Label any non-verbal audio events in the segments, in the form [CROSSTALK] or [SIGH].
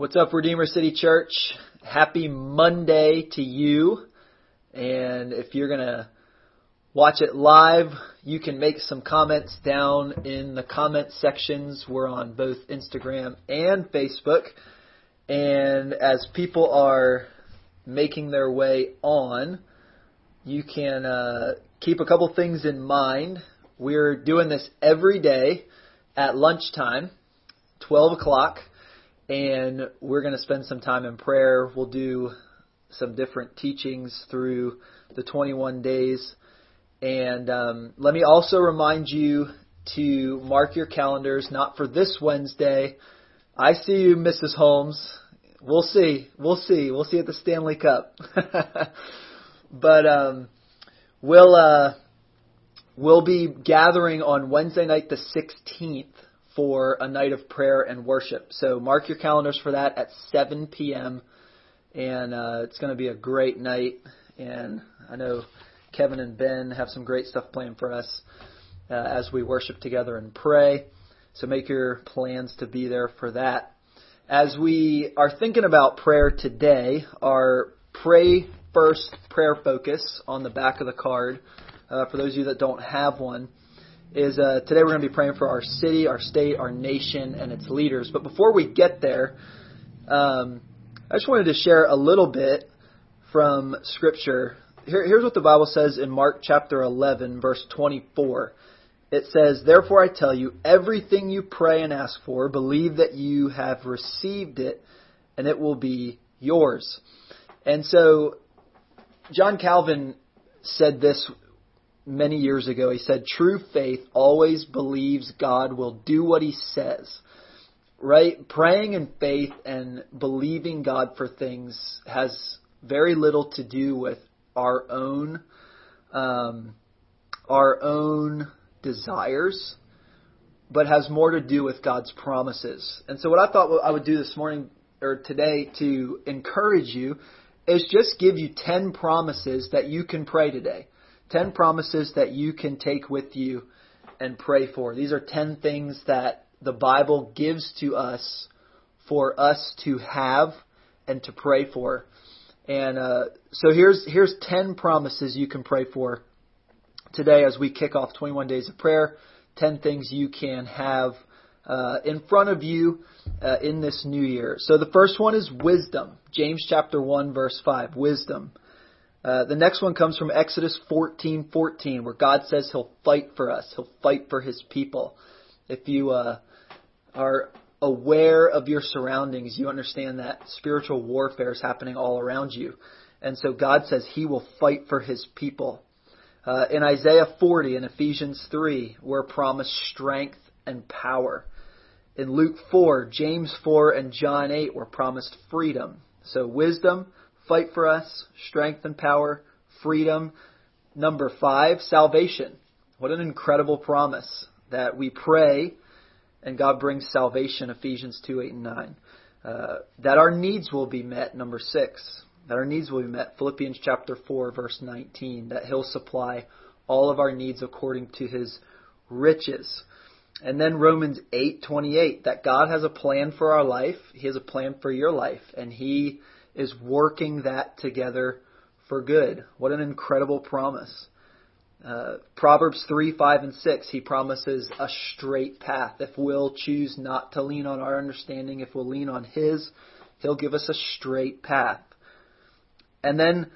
What's up, Redeemer City Church? Happy Monday to you. And if you're going to watch it live, you can make some comments down in the comment sections. We're on both Instagram and Facebook. And as people are making their way on, you can uh, keep a couple things in mind. We're doing this every day at lunchtime, 12 o'clock, and we're going to spend some time in prayer. We'll do some different teachings through the 21 days. And um, let me also remind you to mark your calendars, not for this Wednesday. I see you, Mrs. Holmes. We'll see. We'll see. We'll see at the Stanley Cup. [LAUGHS] but um, we'll uh, we'll be gathering on Wednesday night, the 16th, for a night of prayer and worship. So mark your calendars for that at 7 p.m. And uh, it's going to be a great night. And I know Kevin and Ben have some great stuff planned for us uh, as we worship together and pray. So make your plans to be there for that. As we are thinking about prayer today, our pray first prayer focus on the back of the card, uh, for those of you that don't have one, is uh, today we're going to be praying for our city, our state, our nation, and its leaders. But before we get there, um, I just wanted to share a little bit from Scripture. Here, here's what the Bible says in Mark chapter 11, verse 24. It says, Therefore I tell you, everything you pray and ask for, believe that you have received it, and it will be yours. And so, John Calvin said this many years ago. He said, True faith always believes God will do what he says. Right? Praying in faith and believing God for things has very little to do with our own um, our own desires, but has more to do with God's promises. And so, what I thought I would do this morning or today to encourage you is just give you 10 promises that you can pray today. 10 promises that you can take with you and pray for. These are 10 things that the Bible gives to us for us to have and to pray for. And uh, so here's here's 10 promises you can pray for today as we kick off 21 days of prayer. 10 things you can have uh, in front of you uh, in this new year. So the first one is wisdom. James chapter 1 verse 5. Wisdom. Uh, the next one comes from Exodus 14:14, where God says He'll fight for us. He'll fight for His people. If you uh, are aware of your surroundings, you understand that spiritual warfare is happening all around you, and so God says He will fight for His people. Uh, in Isaiah 40 and Ephesians 3, we're promised strength and power. In Luke 4, James 4, and John 8, we're promised freedom. So wisdom fight for us, strength and power, freedom. Number five, salvation. What an incredible promise that we pray and God brings salvation, Ephesians 2, 8, and 9. Uh, that our needs will be met, number six. That our needs will be met, Philippians chapter 4, verse 19. That He'll supply all of our needs according to His riches. And then Romans 8:28 that God has a plan for our life. He has a plan for your life and he is working that together for good. What an incredible promise. Uh, Proverbs 3, 5, and 6, he promises a straight path. If we'll choose not to lean on our understanding, if we'll lean on his, he'll give us a straight path. And then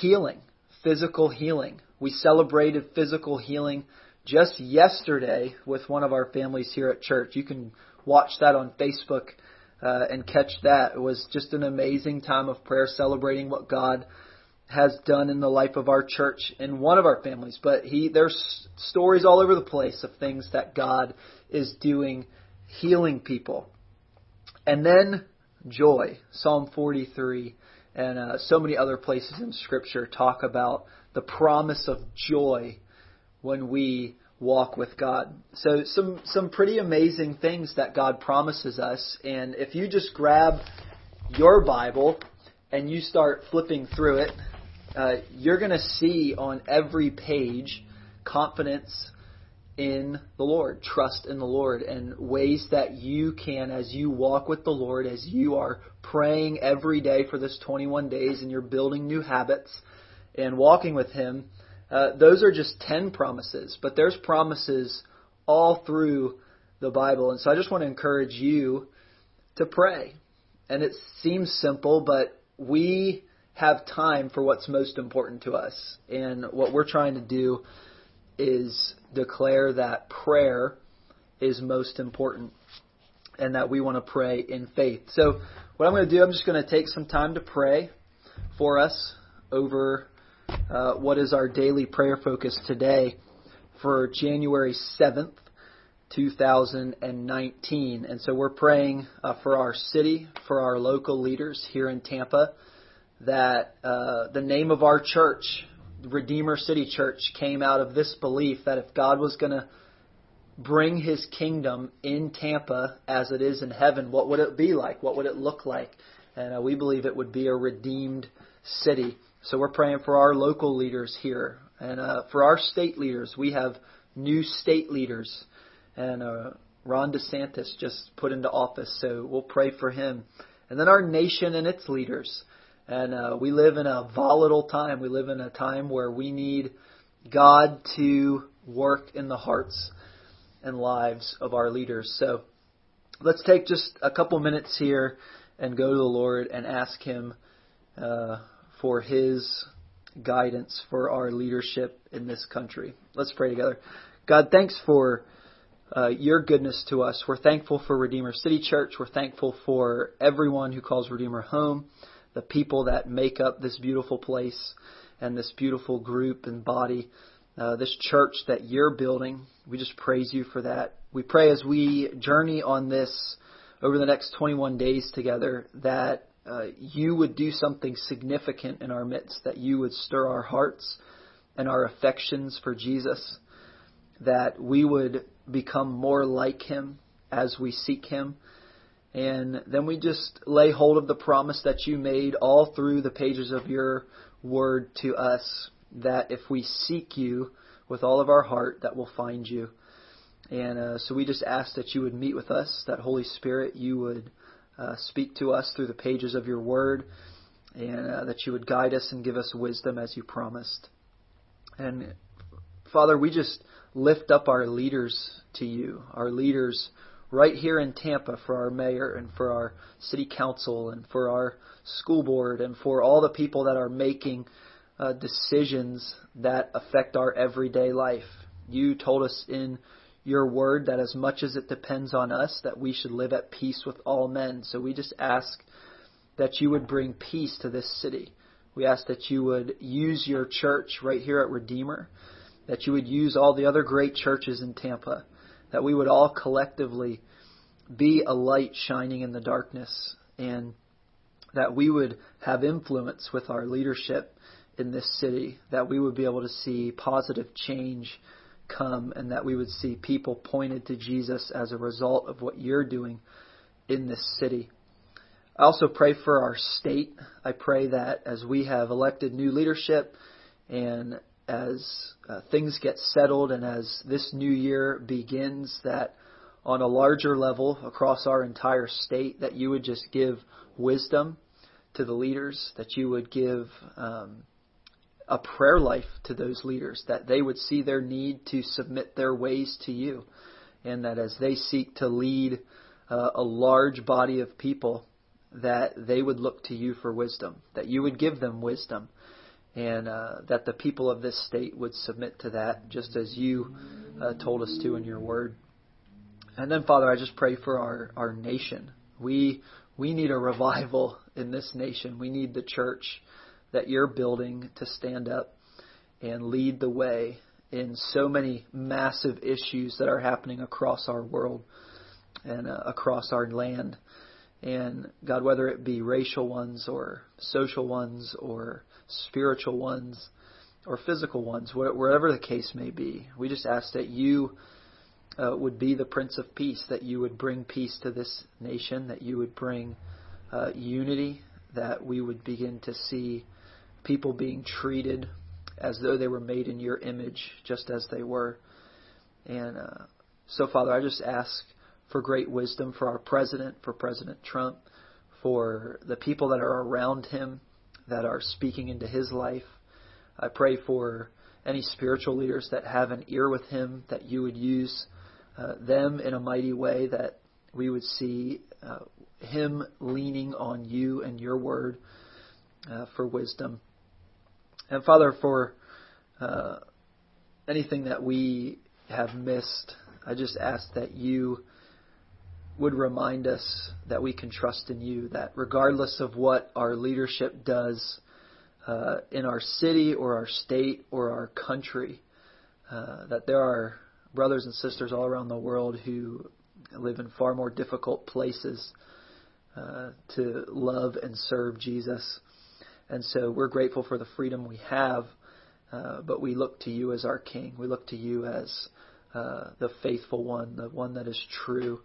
healing, physical healing. We celebrated physical healing just yesterday with one of our families here at church. You can watch that on Facebook uh, and catch that. It was just an amazing time of prayer, celebrating what God has done in the life of our church and one of our families. But he, there's stories all over the place of things that God is doing, healing people. And then joy, Psalm 43, and uh, so many other places in Scripture talk about the promise of joy when we walk with God. So some some pretty amazing things that God promises us and if you just grab your Bible and you start flipping through it, uh, you're going to see on every page confidence in the Lord, trust in the Lord, and ways that you can, as you walk with the Lord, as you are praying every day for this 21 days and you're building new habits and walking with Him, uh, those are just 10 promises, but there's promises all through the Bible. And so I just want to encourage you to pray. And it seems simple, but we have time for what's most important to us. And what we're trying to do is declare that prayer is most important and that we want to pray in faith. So, what I'm going to do, I'm just going to take some time to pray for us over uh, what is our daily prayer focus today for January 7th, 2019. And so we're praying uh, for our city, for our local leaders here in Tampa, that uh, the name of our church Redeemer City Church came out of this belief that if God was going to bring his kingdom in Tampa as it is in heaven, what would it be like? What would it look like? And uh, we believe it would be a redeemed city. So we're praying for our local leaders here. And uh, for our state leaders, we have new state leaders. And uh, Ron DeSantis just put into office, so we'll pray for him. And then our nation and its leaders. And uh, we live in a volatile time. We live in a time where we need God to work in the hearts and lives of our leaders. So let's take just a couple minutes here and go to the Lord and ask Him uh, for His guidance for our leadership in this country. Let's pray together. God, thanks for uh, your goodness to us. We're thankful for Redeemer City Church. We're thankful for everyone who calls Redeemer home the people that make up this beautiful place and this beautiful group and body, uh, this church that you're building. We just praise you for that. We pray as we journey on this over the next 21 days together that uh, you would do something significant in our midst, that you would stir our hearts and our affections for Jesus, that we would become more like him as we seek him and then we just lay hold of the promise that you made all through the pages of your word to us that if we seek you with all of our heart, that we'll find you. And uh, so we just ask that you would meet with us, that Holy Spirit, you would uh, speak to us through the pages of your word, and uh, that you would guide us and give us wisdom as you promised. And Father, we just lift up our leaders to you, our leaders right here in Tampa for our mayor and for our city council and for our school board and for all the people that are making uh, decisions that affect our everyday life. You told us in your word that as much as it depends on us, that we should live at peace with all men. So we just ask that you would bring peace to this city. We ask that you would use your church right here at Redeemer, that you would use all the other great churches in Tampa that we would all collectively be a light shining in the darkness and that we would have influence with our leadership in this city, that we would be able to see positive change come and that we would see people pointed to Jesus as a result of what you're doing in this city. I also pray for our state. I pray that as we have elected new leadership and as uh, things get settled and as this new year begins, that on a larger level across our entire state, that you would just give wisdom to the leaders, that you would give um, a prayer life to those leaders, that they would see their need to submit their ways to you, and that as they seek to lead uh, a large body of people, that they would look to you for wisdom, that you would give them wisdom and uh, that the people of this state would submit to that, just as you uh, told us to in your word. And then, Father, I just pray for our, our nation. We we need a revival in this nation. We need the church that you're building to stand up and lead the way in so many massive issues that are happening across our world and uh, across our land. And God, whether it be racial ones or social ones or spiritual ones or physical ones, wherever the case may be, we just ask that you uh, would be the Prince of Peace, that you would bring peace to this nation, that you would bring uh, unity, that we would begin to see people being treated as though they were made in your image, just as they were. And uh, so, Father, I just ask for great wisdom for our president, for President Trump, for the people that are around him that are speaking into his life. I pray for any spiritual leaders that have an ear with him, that you would use uh, them in a mighty way, that we would see uh, him leaning on you and your word uh, for wisdom. And Father, for uh, anything that we have missed, I just ask that you would remind us that we can trust in you, that regardless of what our leadership does uh, in our city or our state or our country, uh, that there are brothers and sisters all around the world who live in far more difficult places uh, to love and serve Jesus. And so we're grateful for the freedom we have, uh, but we look to you as our King. We look to you as uh, the faithful one, the one that is true.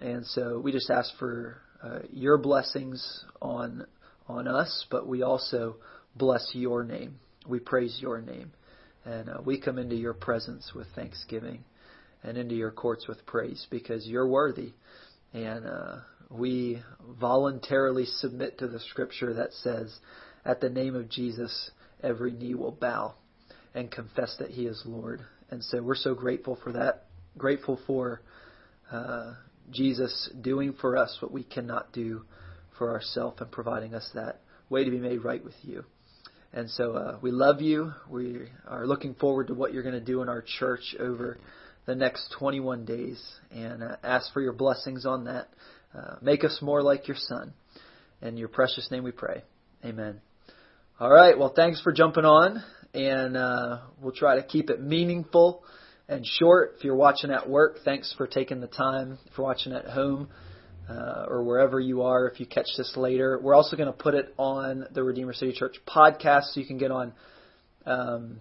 And so we just ask for uh, your blessings on on us, but we also bless your name. We praise your name. And uh, we come into your presence with thanksgiving and into your courts with praise because you're worthy. And uh, we voluntarily submit to the scripture that says, at the name of Jesus, every knee will bow and confess that he is Lord. And so we're so grateful for that. Grateful for uh, Jesus doing for us what we cannot do for ourselves and providing us that way to be made right with you. And so uh, we love you. We are looking forward to what you're going to do in our church over the next 21 days and uh, ask for your blessings on that. Uh, make us more like your Son. In your precious name we pray. Amen. All right. Well, thanks for jumping on, and uh, we'll try to keep it meaningful and short. If you're watching at work, thanks for taking the time. If you're watching at home uh, or wherever you are, if you catch this later, we're also going to put it on the Redeemer City Church podcast, so you can get on um,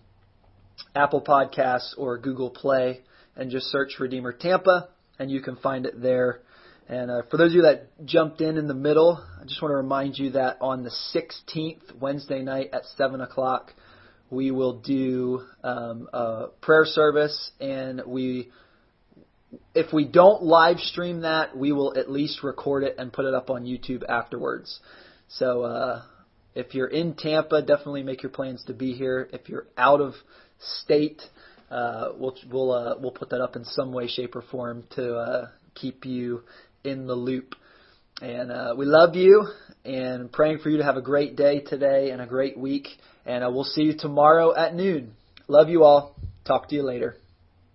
Apple Podcasts or Google Play and just search Redeemer Tampa, and you can find it there. And uh, for those of you that jumped in in the middle, I just want to remind you that on the 16th, Wednesday night at 7 o'clock, we will do um, a prayer service, and we, if we don't live stream that, we will at least record it and put it up on YouTube afterwards. So uh, if you're in Tampa, definitely make your plans to be here. If you're out of state, uh, we'll we'll uh, we'll put that up in some way, shape, or form to uh, keep you in the loop. And uh, we love you and praying for you to have a great day today and a great week. And uh, we'll see you tomorrow at noon. Love you all. Talk to you later.